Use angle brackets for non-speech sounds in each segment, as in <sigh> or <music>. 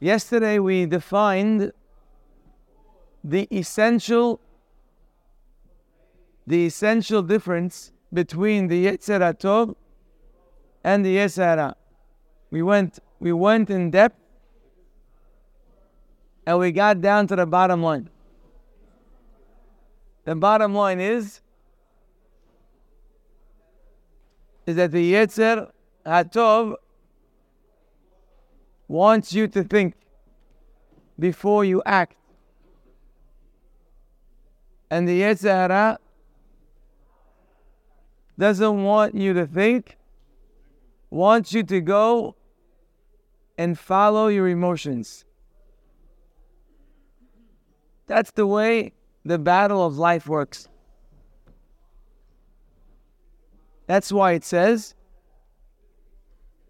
Yesterday we defined the essential the essential difference between the Yetzer Tov and the Yetzer Hara. We went we went in depth and we got down to the bottom line. The bottom line is is that the Yetzer Hatov wants you to think before you act. And the Yetzer Hara doesn't want you to think, wants you to go and follow your emotions. That's the way the battle of life works. That's why it says,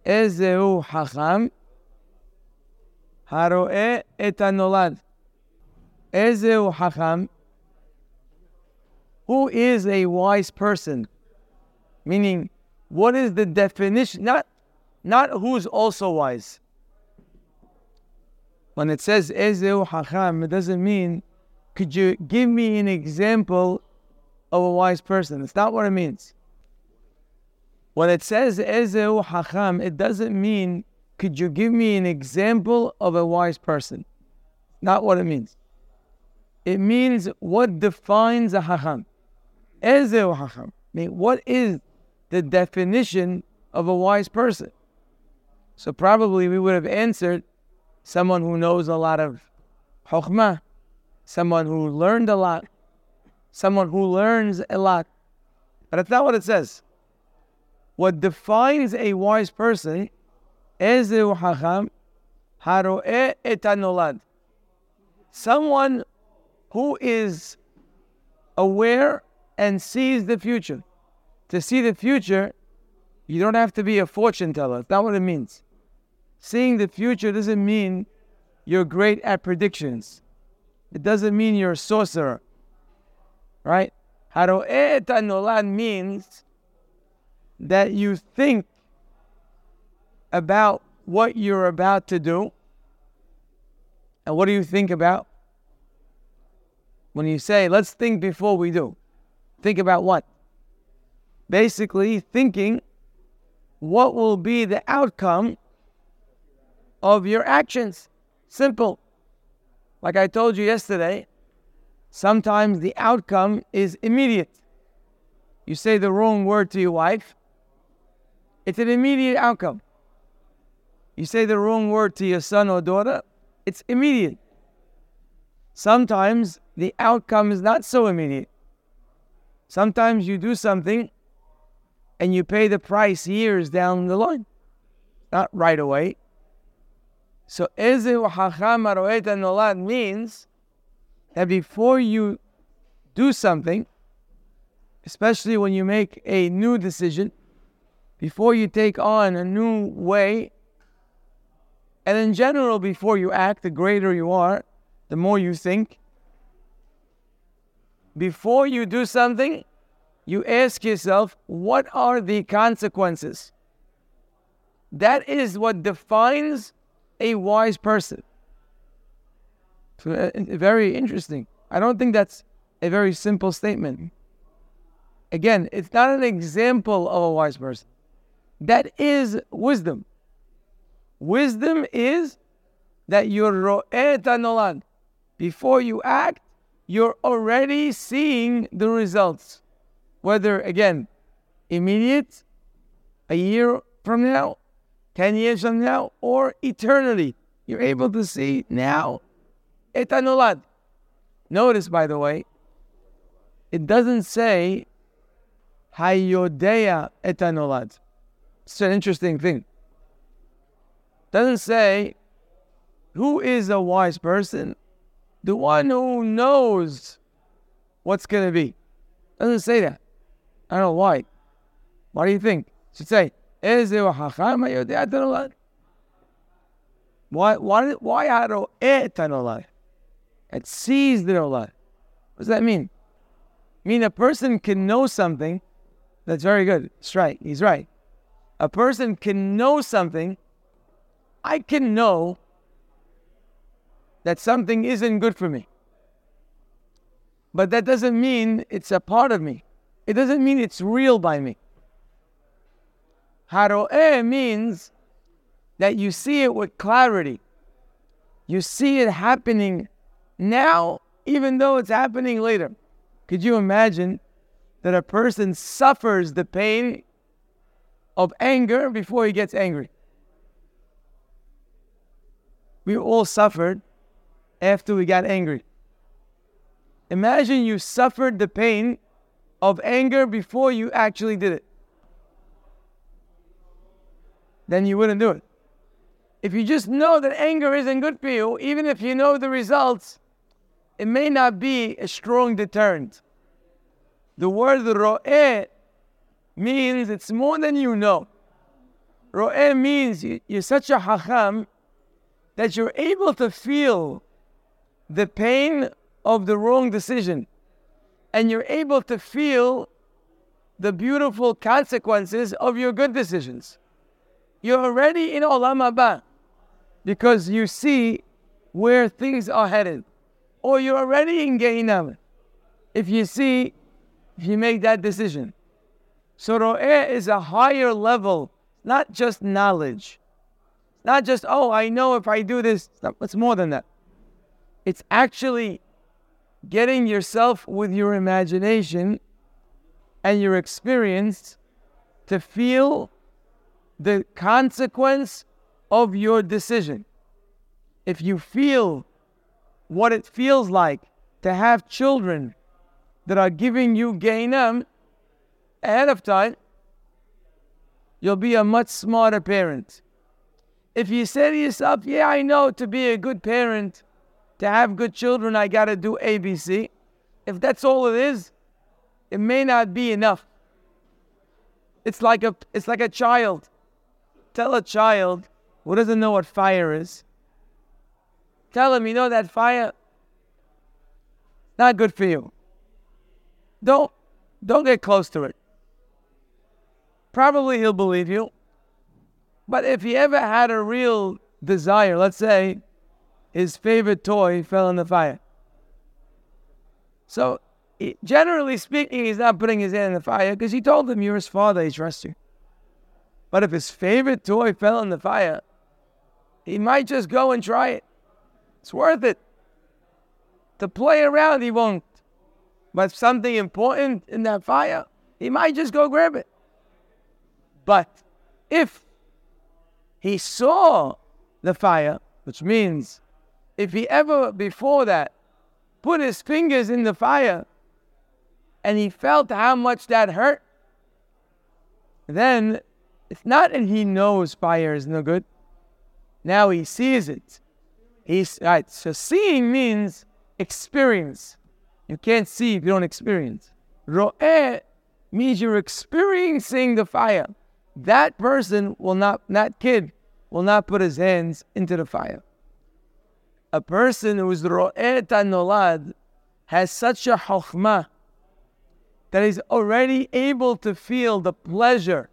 Ezeu Hacham Haroe et הנולד. Ezeu Hacham Who is a wise person? Meaning, what is the definition? Not, not who's also wise. When it says Ezeu Hacham, it doesn't mean, could you give me an example of a wise person? It's not what it means. When it says Ezeu Hacham, it doesn't mean, could you give me an example of a wise person? Not what it means. It means what defines a Hacham. Ezeu Hacham. I mean, what is the definition of a wise person. So probably we would have answered someone who knows a lot of chokhmah, someone who learned a lot, someone who learns a lot. But that's not what it says. What defines a wise person hacham haroe etanolad. Someone who is aware and sees the future to see the future, you don't have to be a fortune teller. That's not what it means. Seeing the future doesn't mean you're great at predictions. It doesn't mean you're a sorcerer. Right? Haro'et means that you think about what you're about to do. And what do you think about? When you say, let's think before we do, think about what? basically thinking what will be the outcome of your actions. Simple. Like I told you yesterday, sometimes the outcome is immediate. You say the wrong word to your wife, it's an immediate outcome. You say the wrong word to your son or daughter, it's immediate. Sometimes the outcome is not so immediate. Sometimes you do something and you pay the price years down the line, not right away. So Ezeu Hacham Nolad means that before you do something, especially when you make a new decision, before you take on a new way, and in general, before you act, the greater you are, the more you think. Before you do something, you ask yourself, what are the consequences? That is what defines a wise person. So, uh, very interesting. I don't think that's a very simple statement. Again, it's not an example of a wise person. That is wisdom. Wisdom is that you're ro'et nolad. Before you act, you're already seeing the results whether again immediate, a year from now, 10 years from now, or eternally. You're able to see now. Etanolad. Notice, by the way, it doesn't say Hayodea etanolad. It's an interesting thing. Doesn't say who is a wise person? The one who knows what's going to be. Doesn't say that. I don't know why. What do you think? Should say, why, why, why etanolai? It sees the olai. What does that mean? I mean, a person can know something that's very good. That's right. He's right. A person can know something. I can know that something isn't good for me. But that doesn't mean it's a part of me. It doesn't mean it's real by me. Haro'eh means that you see it with clarity. You see it happening now, even though it's happening later. Could you imagine that a person suffers the pain of anger before he gets angry? We all suffered after we got angry. Imagine you suffered the pain of anger before you actually did it. Then you wouldn't do it. If you just know that anger isn't good for you, even if you know the results, it may not be a strong deterrent. The word ro'eh means it's more than you know. Ro'eh means you're such a hacham that you're able to feel the pain of the wrong decision and you're able to feel the beautiful consequences of your good decisions. You're already in Olam Haba because you see where things are headed. Or you're already in Gehinam if you see, if you make that decision. So Ro'eh is a higher level, not just knowledge. Not just, oh, I know if I do this. It's more than that. It's actually getting yourself with your imagination and your experience to feel the consequence of your decision. If you feel what it feels like to have children that are giving you Gehinam ahead of time, you'll be a much smarter parent. If you say to yourself, Yeah, I know to be a good parent, to have good children, I got to do ABC. If that's all it is, it may not be enough. It's like a, it's like a child. Tell a child who doesn't know what fire is, tell him, you know that fire, not good for you. Don't, don't get close to it. Probably he'll believe you. But if he ever had a real desire, let's say his favorite toy fell in the fire. So, generally speaking, he's not putting his hand in the fire because he told him, You're his father, he trusts you. But if his favorite toy fell in the fire, he might just go and try it. It's worth it. To play around, he won't. But something important in that fire, he might just go grab it. But if he saw the fire, which means if he ever before that put his fingers in the fire and he felt how much that hurt, then it's not that he knows fire is no good. Now he sees it. He's right. So seeing means experience. You can't see if you don't experience. Ro'eh means you're experiencing the fire. That person will not, that kid will not put his hands into the fire a person who is ro'et nolad has such a chokhmah that he's already able to feel the pleasure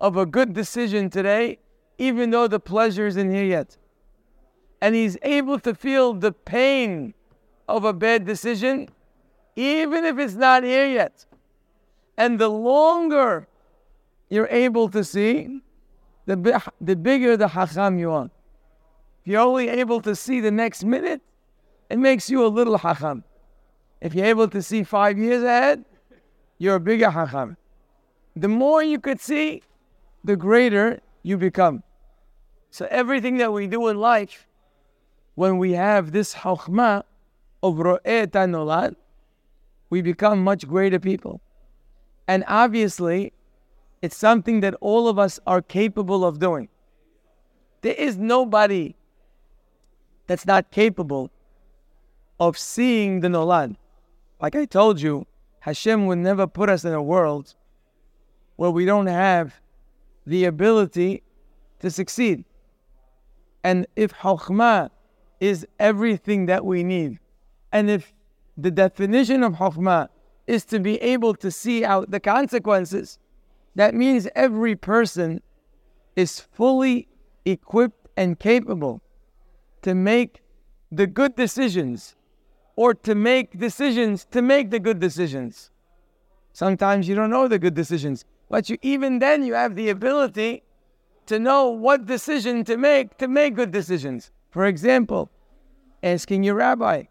of a good decision today, even though the pleasure isn't here yet. And he's able to feel the pain of a bad decision, even if it's not here yet. And the longer you're able to see, the, the bigger the hacham you are. If you're only able to see the next minute, it makes you a little hacham. If you're able to see five years ahead, you're a bigger hacham. The more you could see, the greater you become. So everything that we do in life, when we have this chachma of ro'et nolad, we become much greater people. And obviously, it's something that all of us are capable of doing. There is nobody that's not capable of seeing the Nolad. Like I told you, Hashem would never put us in a world where we don't have the ability to succeed. And if Chokhmah is everything that we need, and if the definition of Chokhmah is to be able to see out the consequences, that means every person is fully equipped and capable to make the good decisions or to make decisions to make the good decisions. Sometimes you don't know the good decisions, but you even then you have the ability to know what decision to make to make good decisions. For example, asking your rabbi.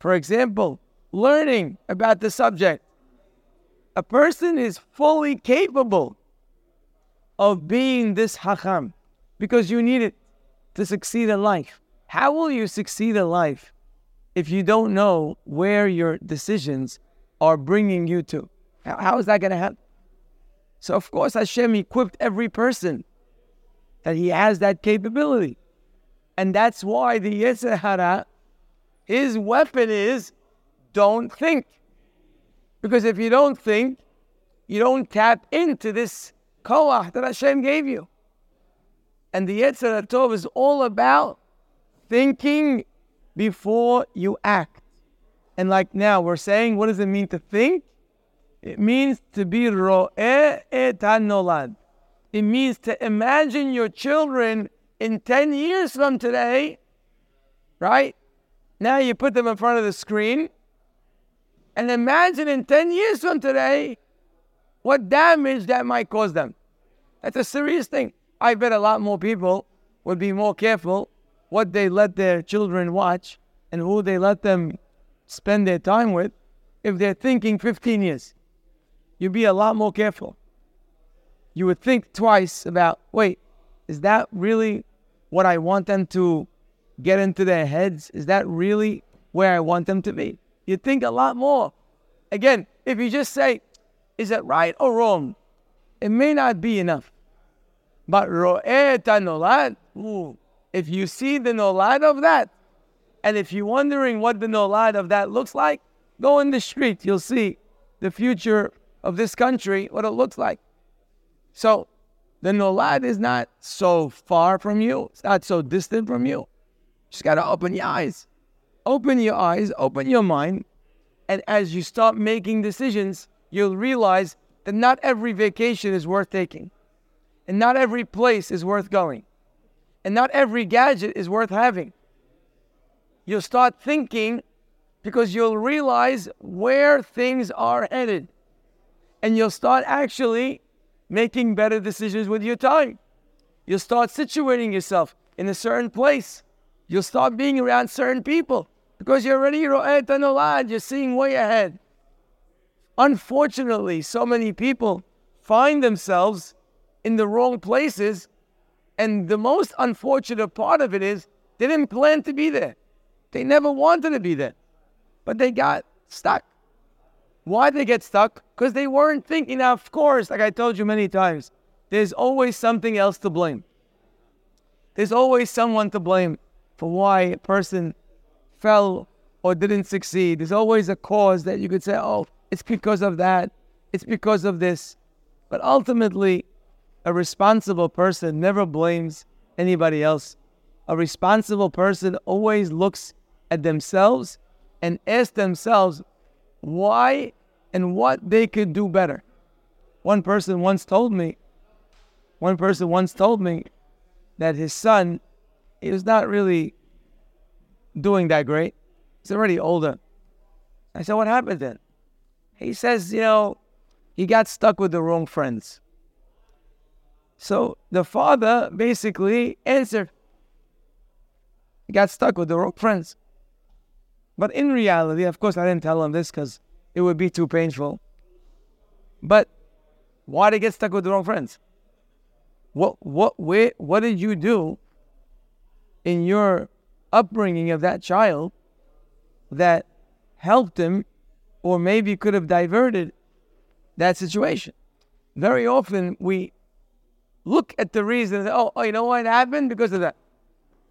For example, learning about the subject. A person is fully capable of being this hacham because you need it to succeed in life. How will you succeed in life if you don't know where your decisions are bringing you to? how, is that going to happen? So, of course, Hashem equipped every person that he has that capability. And that's why the Yetzer Hara, his weapon is don't think. Because if you don't think, you don't tap into this koach that Hashem gave you. And the Yetzer Tov is all about thinking before you act. And like now, we're saying, what does it mean to think? It means to be ro'eh et hanolad. It means to imagine your children in 10 years from today, right? Now you put them in front of the screen and imagine in 10 years from today what damage that might cause them. That's a serious thing. I bet a lot more people would be more careful what they let their children watch and who they let them spend their time with if they're thinking 15 years. You'd be a lot more careful. You would think twice about wait, is that really what I want them to get into their heads? Is that really where I want them to be? You think a lot more. Again, if you just say, is it right or wrong? It may not be enough. But ro'eh nolad, if you see the nolad of that, and if you're wondering what the nolad of that looks like, go in the street. You'll see the future of this country, what it looks like. So the nolad is not so far from you. It's not so distant from you. You just got to open your eyes. Open your eyes, open your mind. And as you start making decisions, you'll realize that not every vacation is worth taking. And not every place is worth going. And not every gadget is worth having. You'll start thinking because you'll realize where things are headed. And you'll start actually making better decisions with your time. You'll start situating yourself in a certain place. You'll start being around certain people because you're already ro'et you're seeing way ahead. Unfortunately, so many people find themselves in the wrong places and the most unfortunate part of it is they didn't plan to be there. They never wanted to be there, but they got stuck. Why they get stuck? Because they weren't thinking. Now, of course, like I told you many times, there's always something else to blame. There's always someone to blame for why a person fell or didn't succeed. There's always a cause that you could say, oh, it's because of that, it's because of this. But ultimately, a responsible person never blames anybody else. A responsible person always looks at themselves and asks themselves why and what they could do better. One person once told me, one person once told me that his son, he was not really doing that great. He's already older. I said, What happened then? He says, You know, he got stuck with the wrong friends. So the father basically answered. He got stuck with the wrong friends. But in reality, of course, I didn't tell him this because it would be too painful. But why did he get stuck with the wrong friends? What what where, what did you do in your upbringing of that child that helped him or maybe could have diverted that situation? Very often we look at the reason. Oh, oh, you know what happened because of that.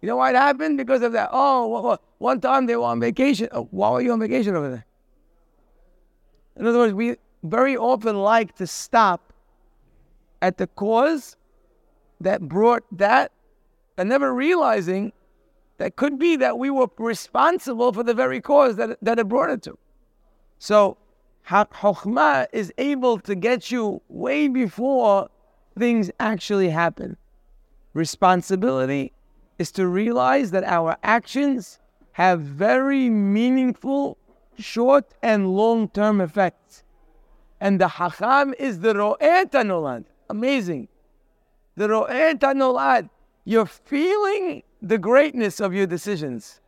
You know why it happened because of that. Oh, one time they were on vacation. Oh, why were you on vacation over there? In other words, we very often like to stop at the cause that brought that and never realizing that could be that we were responsible for the very cause that, that it brought it to. So, Chokhmah is able to get you way before things actually happen. Responsibility is to realize that our actions have very meaningful short and long term effects. And the Hacham is the Ro'et Nolad. Amazing. The Ro'et Nolad. You're feeling the greatness of your decisions.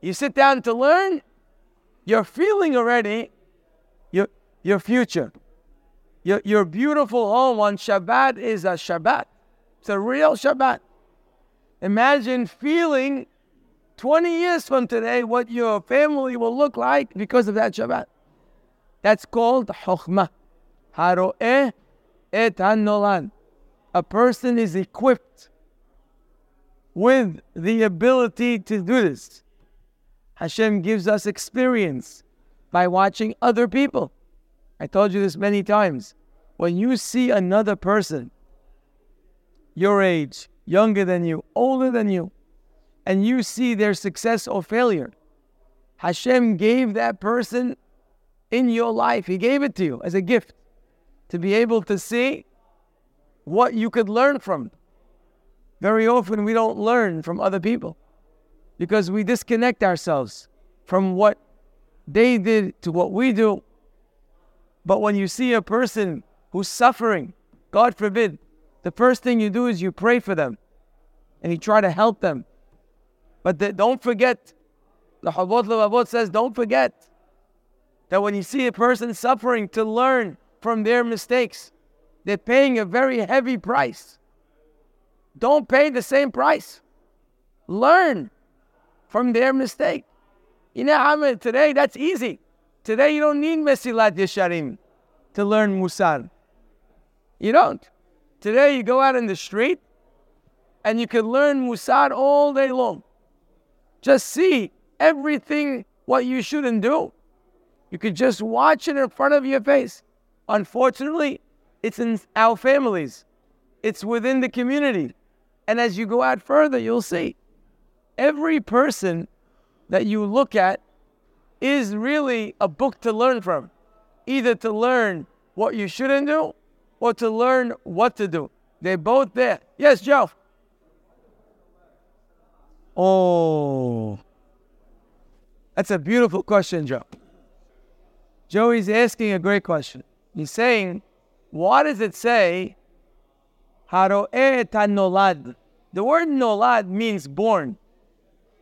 You sit down to learn, you're feeling already your, your future. Your, your beautiful home on Shabbat is a Shabbat. It's a real Shabbat. Imagine feeling 20 years from today what your family will look like because of that Shabbat. That's called Chokhmah. Haro'eh et hanolad. A person is equipped with the ability to do this. Hashem gives us experience by watching other people. I told you this many times. When you see another person, your age, younger than you, older than you, and you see their success or failure, Hashem gave that person in your life, He gave it to you as a gift to be able to see what you could learn from. Very often we don't learn from other people because we disconnect ourselves from what they did to what we do. But when you see a person who's suffering, God forbid, the first thing you do is you pray for them and you try to help them. But the, don't forget, the Levavot says, don't forget that when you see a person suffering, to learn from their mistakes. They're paying a very heavy price. Don't pay the same price. Learn from their mistake. You know, I mean, today that's easy. Today you don't need Mesilat Yesharim to learn Musar. You don't. Today you go out in the street and you can learn Musar all day long. Just see everything what you shouldn't do. You could just watch it in front of your face. Unfortunately, it's in our families. It's within the community. And as you go out further, you'll see every person that you look at is really a book to learn from, either to learn what you shouldn't do or to learn what to do. They're both there. Yes, Joe. Oh, that's a beautiful question, Joe. Joey's asking a great question. He's saying, what does it say? Nolad. The word nolad means born.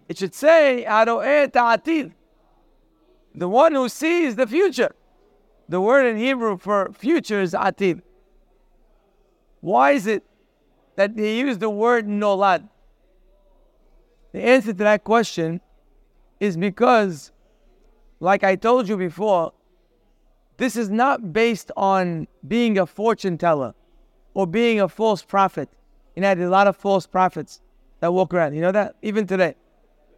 It should say Haro'eh. The one who sees the future. The word in Hebrew for future is atid. Why is it that they use the word nolad? The answer to that question is because, like I told you before, this is not based on being a fortune teller or being a false prophet. You know, there's a lot of false prophets that walk around. You know that? Even today.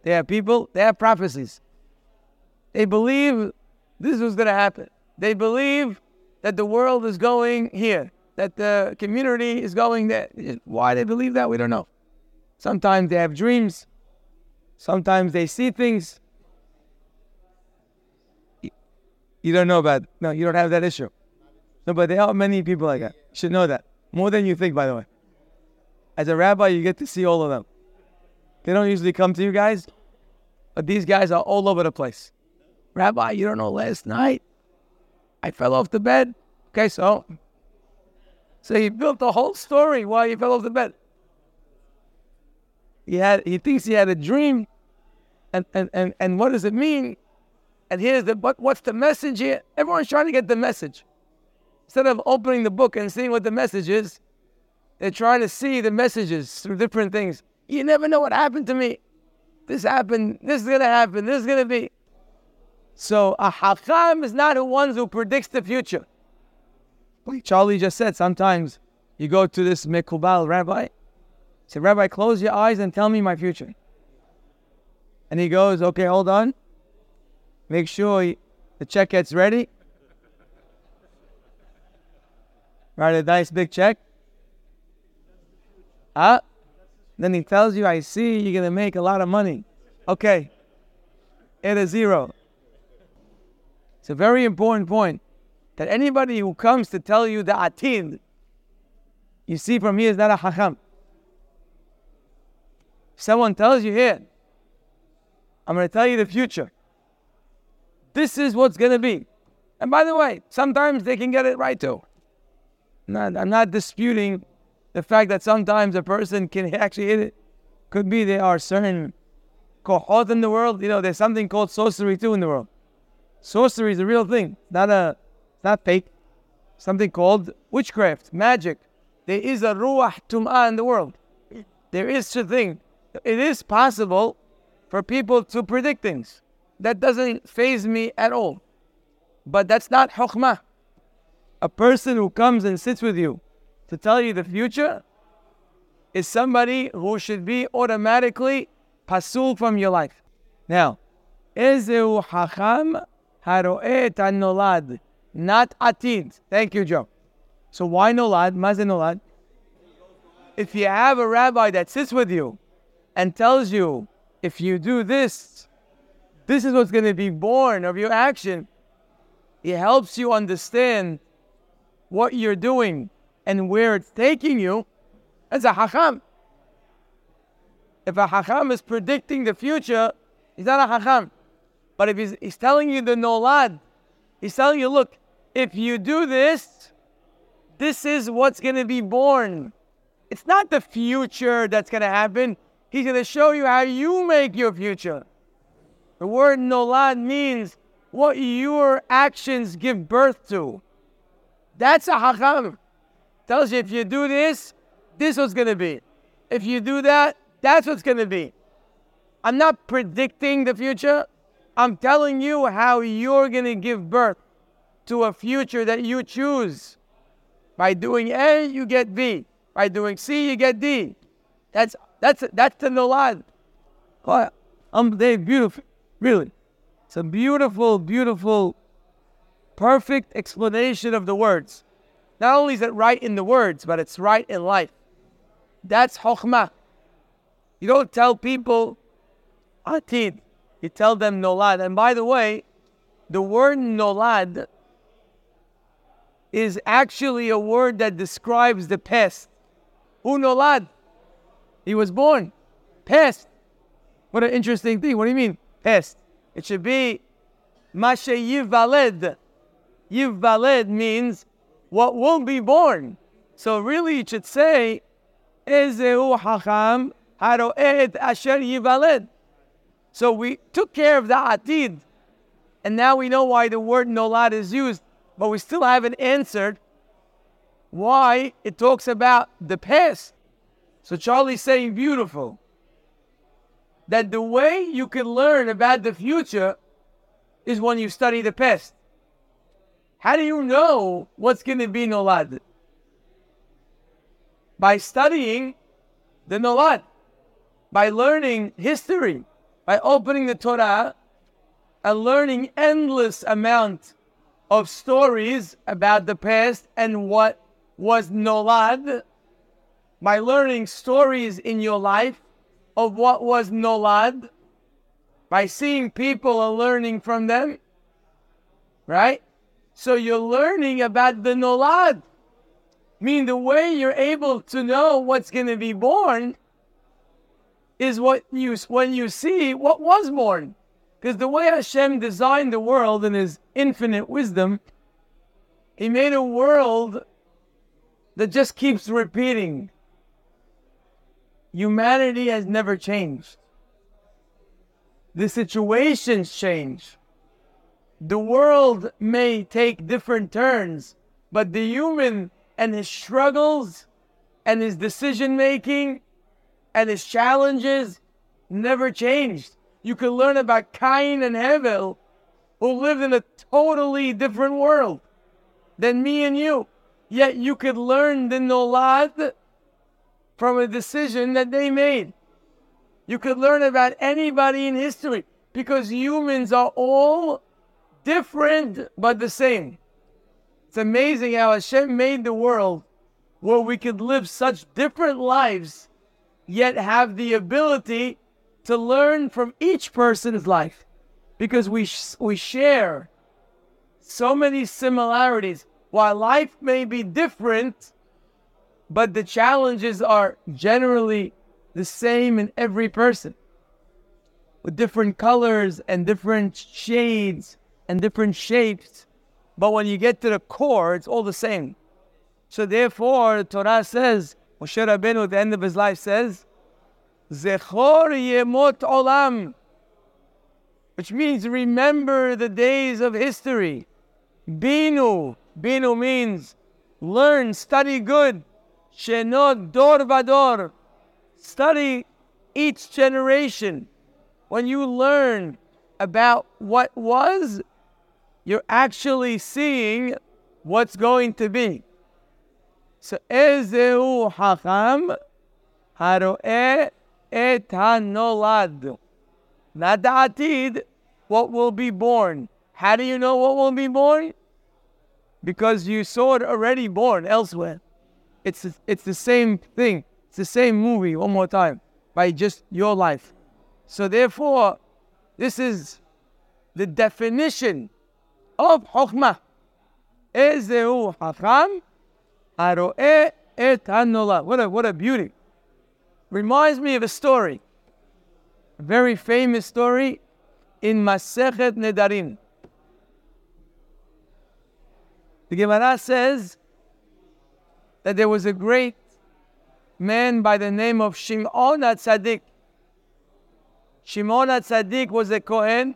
They have people, they have prophecies. They believe this was going to happen. They believe that the world is going here, that the community is going there. Why they believe that, we don't know. Sometimes they have dreams, sometimes they see things. You don't know about no, you don't have that issue. No, but there are many people like that. You should know that. More than you think, by the way. As a rabbi, you get to see all of them. They don't usually come to you guys, but these guys are all over the place. Rabbi, you don't know last night I fell off the bed. Okay, so so he built a whole story why he fell off the bed. He had he thinks he had a dream, and and and, and what does it mean? And here's the but what's the message here? Everyone's trying to get the message. Instead of opening the book and seeing what the message is, they're trying to see the messages through different things. You never know what happened to me. This happened, this is gonna happen, this is gonna be. So a hakam is not the one who predicts the future. Charlie just said, sometimes you go to this Mekubal rabbi, say, Rabbi, close your eyes and tell me my future. And he goes, okay, hold on. Make sure the check gets ready. Write a nice big check. Ah, then he tells you, I see you're going to make a lot of money. Okay, add a zero. It's a very important point that anybody who comes to tell you the atid, you see from here is not a hakam. Someone tells you here, I'm going to tell you the future. This is what's going to be. And by the way, sometimes they can get it right too. Not, I'm not disputing the fact that sometimes a person can <laughs> actually hit it. Could be there are certain kohot in the world. You know, there's something called sorcery too in the world. Sorcery is a real thing, not a, not fake. Something called witchcraft, magic. There is a ruach tum'ah in the world. There is such a thing. It is possible for people to predict things. That doesn't faze me at all. But that's not chokhmah. A person who comes and sits with you to tell you the future is somebody who should be automatically pasul from your life. Now, Ezeu Hacham Haro'et Nolad, not Atid. Thank you, Joe. So why Nolad? Maze Nolad? If you have a rabbi that sits with you and tells you, if you do this, this is what's going to be born of your action, it helps you understand what you're doing and where it's taking you as a hacham. If a hacham is predicting the future, he's not a hacham. But if he's, he's telling you the nolad, he's telling you, look, if you do this, this is what's going to be born. It's not the future that's going to happen. He's going to show you how you make your future. The word nolad means what your actions give birth to. That's a hacham. Tells you if you do this, this what's going to be. If you do that, that's what's going to be. I'm not predicting the future. I'm telling you how you're going to give birth to a future that you choose. By doing A, you get B. By doing C, you get D. That's that's that's the nolad. Oh, um, they beautiful, really. It's a beautiful, beautiful, perfect explanation of the words. Not only is it right in the words, but it's right in life. That's chokhmah. You don't tell people atid. You tell them nolad. And by the way, the word nolad is actually a word that describes the past. Who nolad? He was born. Past. What an interesting thing. What do you mean? Past. It should be Mashe Yivaled. Yivaled means what will be born. So really it should say Ezeu Hacham Haroed Asher Yivaled. So we took care of the Atid. And now we know why the word Nolad is used, but we still haven't answered why it talks about the past. So Charlie's saying beautiful. That the way you can learn about the future is when you study the past. How do you know what's going to be Nolad? By studying the Nolad, by learning history, by opening the Torah and learning endless amount of stories about the past and what was Nolad, by learning stories in your life of what was Nolad, by seeing people and learning from them, right? So you're learning about the Nolad. I mean, the way you're able to know what's going to be born is what you when you see what was born. Because the way Hashem designed the world in His infinite wisdom, He made a world that just keeps repeating. Humanity has never changed. The situations change. The world may take different turns, but the human and his struggles and his decision making and his challenges never changed. You can learn about Cain and Hevel, who lived in a totally different world than me and you. Yet you could learn the nolad from a decision that they made. You could learn about anybody in history because humans are all different but the same. It's amazing how Hashem made the world where we could live such different lives, yet have the ability to learn from each person's life because we, sh- we share so many similarities. While life may be different, but the challenges are generally the same in every person. with different colors and different shades and different shapes. But when you get to the core, it's all the same. So therefore, the Torah says, Moshe Rabbeinu at the end of his life says, Zechor yemot olam, which means remember the days of history. Binu, binu means learn, study good. Shenot dor vador, study each generation. When you learn about what was, you're actually seeing what's going to be. So, Ezeu Hacham Haroe et hanolad. Not the atid, what will be born. How do you know what will be born? Because you saw it already born elsewhere. It's, it's the same thing. It's the same movie one more time by just your life. So therefore, this is the definition of Chokhmah. Ezeu Hacham Haroe et Hanola. What a, what a beauty reminds me of a story, a very famous story in Masechet Nedarim. The Gemara says that there was a great man by the name of Shimon HaTzadik. Shimon HaTzadik was a Kohen,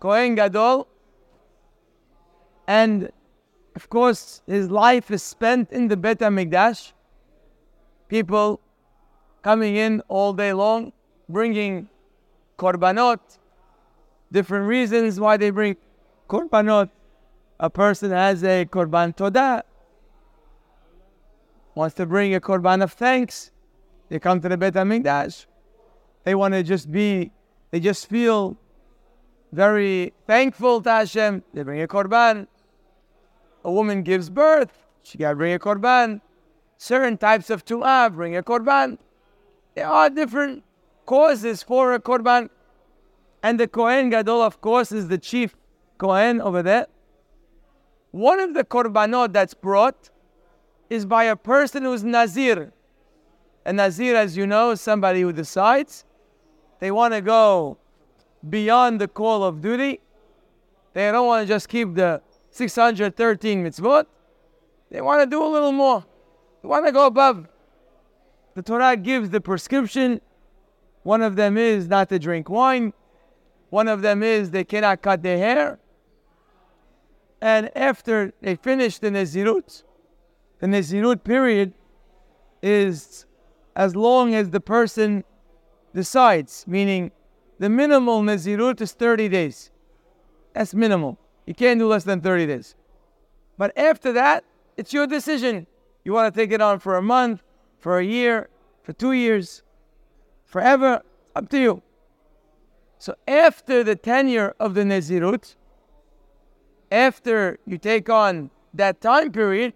Kohen Gadol, and of course his life is spent in the Bet HaMikdash. People coming in all day long, bringing korbanot, different reasons why they bring korbanot. A person has a korban todah, wants to bring a korban of thanks. They come to the Bet HaMikdash. They want to just be, they just feel very thankful to Hashem. They bring a korban. A woman gives birth, she got to bring a korban. Certain types of tum'ah bring a korban. There are different causes for a korban. And the Kohen Gadol, of course, is the chief Kohen over there. One of the korbanot that's brought is by a person who's Nazir. A Nazir, as you know, is somebody who decides they want to go beyond the call of duty. They don't want to just keep the 613 mitzvot. They want to do a little more. They want to go above the Torah gives the prescription. One of them is not to drink wine. One of them is they cannot cut their hair. And after they finish the Nezirut, the Nezirut period is as long as the person decides, meaning the minimal Nezirut is 30 days. That's minimal. You can't do less than 30 days. But after that, it's your decision. You want to take it on for a month, for a year, for two years, forever, up to you. So after the tenure of the Nezirut, after you take on that time period,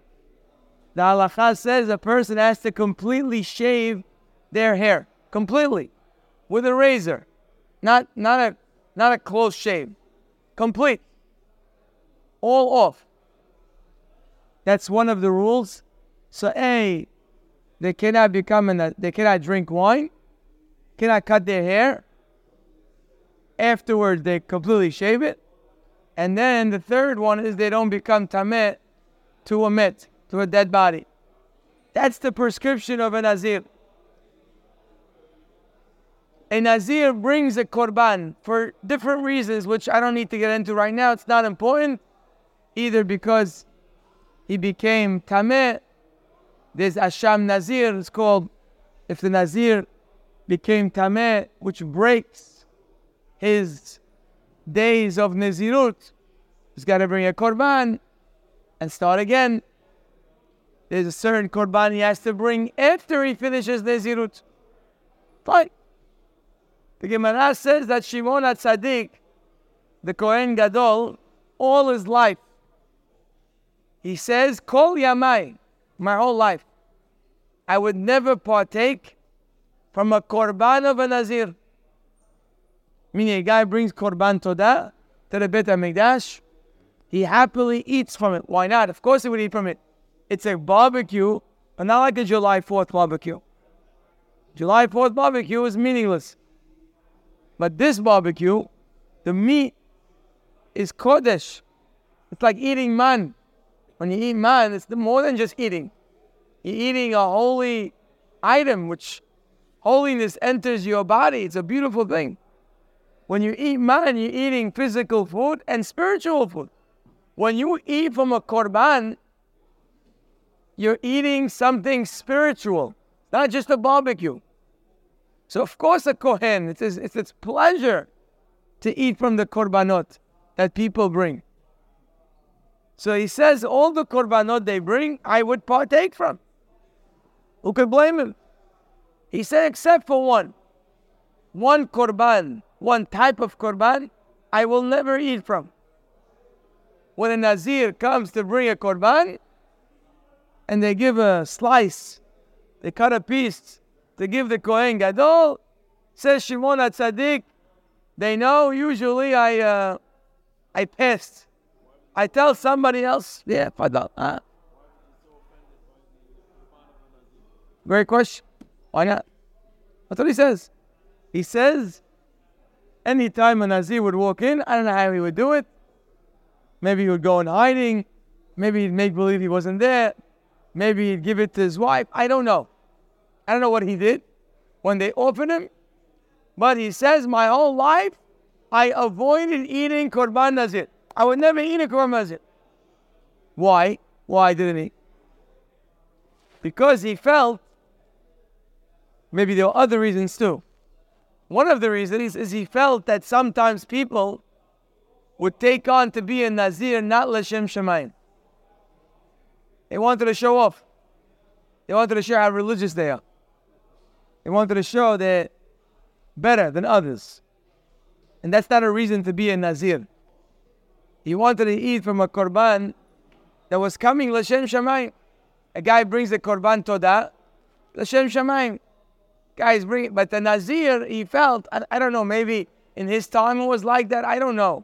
the halacha says a person has to completely shave their hair, completely, with a razor, not not a not a close shave, complete, all off. That's one of the rules. So a they cannot become an, they cannot drink wine, cannot cut their hair. Afterwards, they completely shave it. And then the third one is they don't become tameh to a mit, to a dead body. That's the prescription of a nazir. A nazir brings a korban for different reasons, which I don't need to get into right now. It's not important, either because he became tameh there's Asham Nazir, it's called if the Nazir became Tameh, which breaks his days of Nazirut, he's got to bring a Korban and start again. There's a certain Korban he has to bring after he finishes Nazirut. Fine. The Gemara says that Shimon HaTzadik, the Kohen Gadol, all his life, he says, Kol Yamai, my whole life. I would never partake from a korban of a nazir. Meaning a guy brings korban todah to the Bet HaMikdash, he happily eats from it. Why not? Of course he would eat from it. It's a barbecue, but not like a July 4th barbecue. July 4th barbecue is meaningless. But this barbecue, the meat is kodesh. It's like eating man. When you eat man, it's more than just eating. You're eating a holy item, which holiness enters your body. It's a beautiful thing. When you eat man, you're eating physical food and spiritual food. When you eat from a korban, you're eating something spiritual, not just a barbecue. So, of course, a Kohen, it's, it's its pleasure to eat from the korbanot that people bring. So he says, all the korbanot they bring, I would partake from. Who could blame him? He said, except for one. One korban, one type of korban, I will never eat from. When a Nazir comes to bring a korban, and they give a slice, they cut a piece to give the Kohen Gadol. Says Shimon HaTzadik, they know usually I uh, I passed. I tell somebody else, yeah, Fadal. Huh? Great question. Why not? That's what he says. He says, anytime a Nazir would walk in, I don't know how he would do it. Maybe he would go in hiding. Maybe he'd make believe he wasn't there. Maybe he'd give it to his wife. I don't know. I don't know what he did when they offered him. But he says, My whole life, I avoided eating Korban Nazir. I would never eat a Korban Nazir. Why? Why didn't he? Because he felt, maybe there were other reasons too. One of the reasons is he felt that sometimes people would take on to be a Nazir, not Lashem Shamayim. They wanted to show off. They wanted to show how religious they are. They wanted to show they're better than others. And that's not a reason to be a Nazir. He wanted to eat from a korban that was coming Lashem Shamayim. A guy brings a korban toda, Lashem Shamayim. Guys bring it, but the Nazir, he felt, I, I don't know, maybe in his time it was like that, I don't know.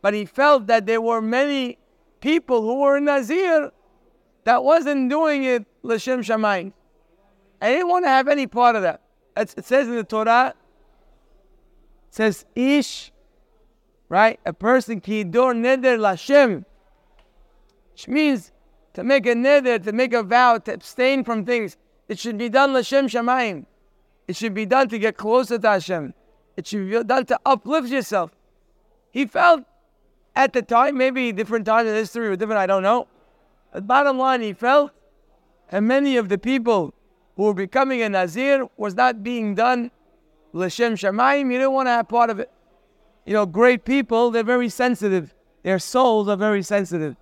But he felt that there were many people who were Nazir that wasn't doing it Lashem Shamayim. I didn't want to have any part of that. It says in the Torah, it says Ish, right? A person ki dor neder Lashem, which means to make a neder, to make a vow, to abstain from things. It should be done Lashem Shamayim. It should be done to get closer to Hashem. It should be done to uplift yourself. He felt at the time, maybe different times in history were different, I don't know. But bottom line, he felt, and many of the people who were becoming a Nazir was not being done L'Shem Shamayim. You didn't want to have part of it. You know, great people, they're very sensitive. Their souls are very sensitive.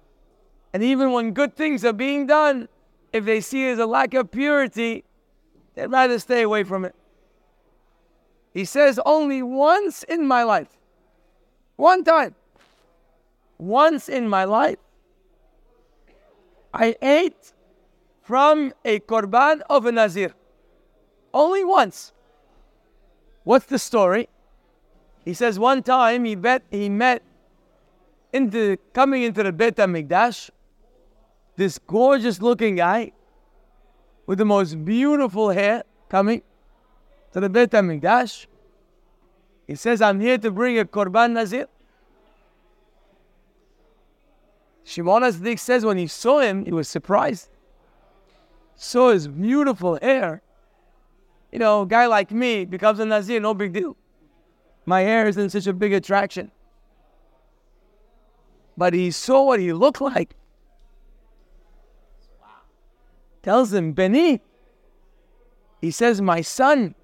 And even when good things are being done, if they see as a lack of purity, they'd rather stay away from it. He says, only once in my life, one time, once in my life, I ate from a korban of a nazir. Only once. What's the story? He says one time he bet he met into coming into the Beit Hamikdash, this gorgeous looking guy with the most beautiful hair coming to the Beit Hamikdash. He says, I'm here to bring a Korban Nazir. Shimon HaTzadik says when he saw him, he was surprised. Saw his beautiful hair. You know, a guy like me becomes a Nazir, no big deal. My hair isn't such a big attraction. But he saw what he looked like. Tells him, Beni. He says, My son.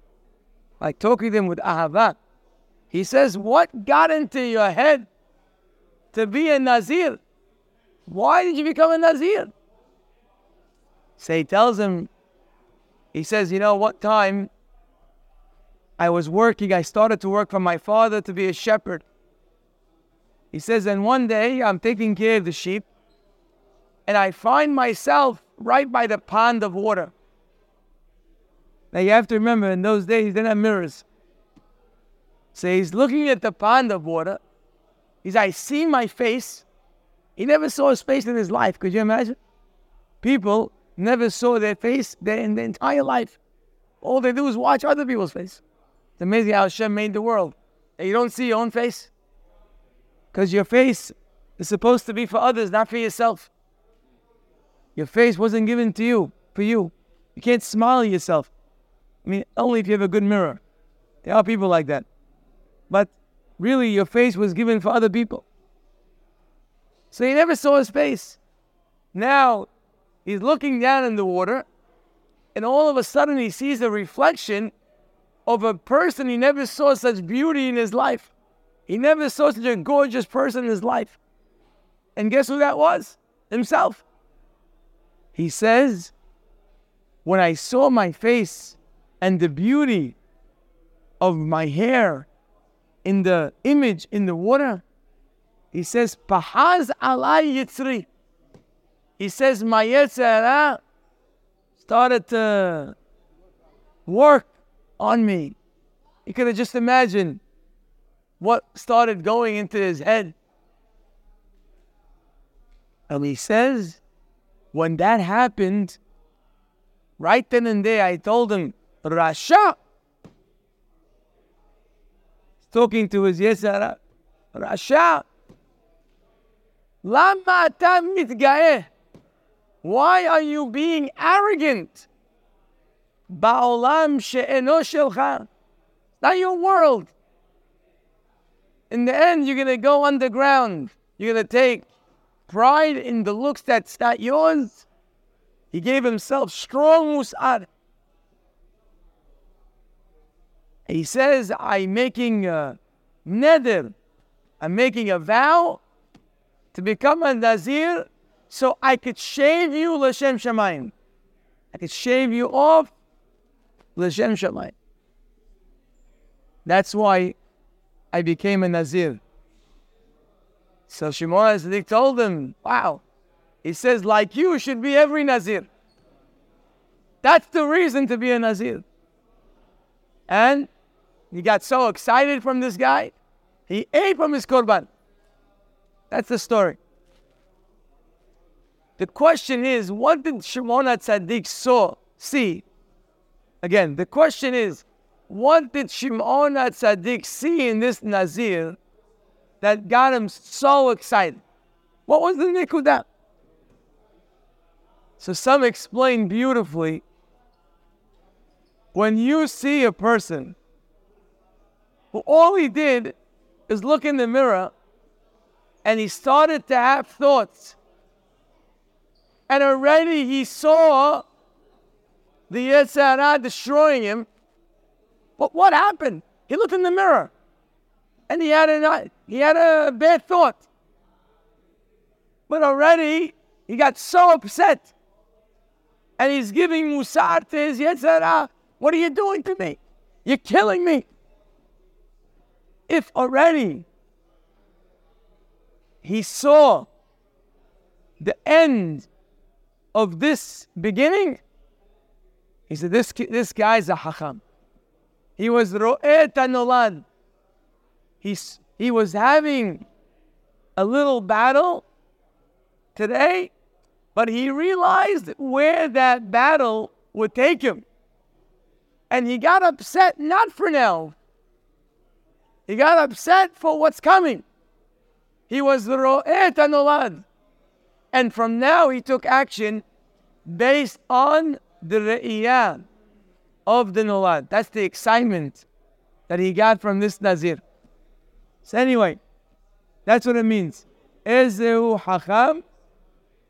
Like talking to him with Ahava. He says, What got into your head to be a Nazir? Why did you become a Nazir? So he tells him, he says, you know what time I was working, I started to work for my father to be a shepherd. He says, and one day I'm taking care of the sheep, and I find myself right by the pond of water. Now you have to remember, in those days, they didn't have mirrors. So he's looking at the pond of water. He's, I see my face, he never saw his face in his life. Could you imagine? People never saw their face in their entire life. All they do is watch other people's face. It's amazing how Hashem made the world. And you don't see your own face. Because your face is supposed to be for others, not for yourself. Your face wasn't given to you, for you. You can't smile at yourself. I mean, only if you have a good mirror. There are people like that. But really, your face was given for other people. So he never saw his face. Now he's looking down in the water, and all of a sudden he sees a reflection of a person he never saw such beauty in his life. He never saw such a gorgeous person in his life. And guess who that was? Himself. He says, When I saw my face and the beauty of my hair in the image in the water, he says, Pahaz alai yitzri. He says, My yetzer hara started to work on me. You could have just imagined what started going into his head. And he says, when that happened, right then and there, I told him, Rasha. Talking to his Yetzer Hara, Rasha. Lama mitgaeh. Why are you being arrogant? Ba'olam she'eno shelcha. Not your world. In the end, you're going to go underground. You're going to take pride in the looks that's not yours. He gave himself strong mus'ar. He says, I'm making a neder. I'm making a vow to become a Nazir so I could shave you L'Shem Shamayim. I could shave you off L'Shem Shamayim. That's why I became a Nazir. So Shimon HaTzadik told him, wow. He says, like you should be every Nazir. That's the reason to be a Nazir. And he got so excited from this guy, he ate from his korban. That's the story. The question is, what did Shimon HaTzadik saw, see? Again, the question is, what did Shimon HaTzadik see in this Nazir that got him so excited? What was the nikudah? So some explain beautifully when you see a person who all he did is look in the mirror and he started to have thoughts. And already he saw the Yetzer Hara destroying him. But what happened? He looked in the mirror and he had a, uh, he had a bad thought. But already he got so upset and he's giving Musar to his Yetzer Hara. What are you doing to me? You're killing me. If already he saw the end of this beginning, he said, This, this guy's a hacham. He was ro'et anolad. He's, he was having a little battle today, but he realized where that battle would take him. And he got upset not for now. He got upset for what's coming. He was ro'et anolad. And from now he took action based on the re'iyah of the nolad. That's the excitement that he got from this nazir. So anyway, that's what it means. Ezehu hacham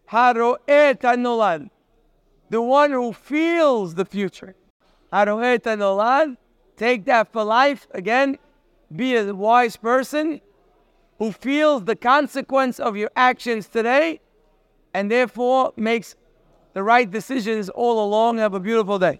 haro'et nolad. The one who feels the future. Haro'et nolad. Take that for life. Again, be a wise person who feels the consequence of your actions today and therefore makes the right decisions all along. Have a beautiful day.